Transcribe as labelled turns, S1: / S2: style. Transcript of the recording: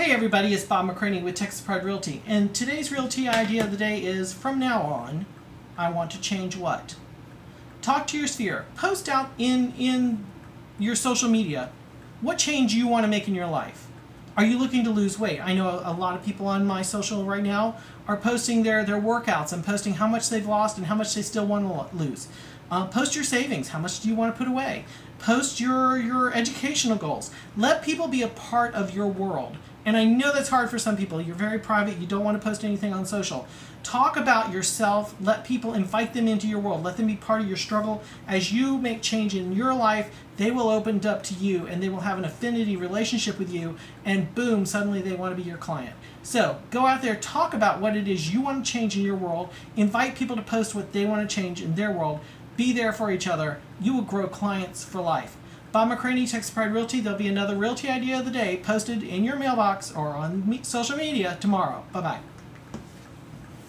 S1: Hey everybody, it's Bob McCranie with Texas Pride Realty, and today's realty idea of the day is from now on, I want to change what? Talk to your sphere. Post out in in your social media what change you want to make in your life. Are you looking to lose weight? I know a lot of people on my social right now are posting their, their workouts and posting how much they've lost and how much they still want to lose. Uh, post your savings. How much do you want to put away? Post your, your educational goals. Let people be a part of your world. And I know that's hard for some people. You're very private. You don't want to post anything on social. Talk about yourself. Let people invite them into your world. Let them be part of your struggle. As you make change in your life, they will open up to you and they will have an affinity relationship with you. And boom, suddenly they want to be your client. So go out there, talk about what it is you want to change in your world. Invite people to post what they want to change in their world. Be there for each other. You will grow clients for life. Bob McCranie, Texas Pride Realty. There'll be another realty idea of the day posted in your mailbox or on social media tomorrow. Bye bye.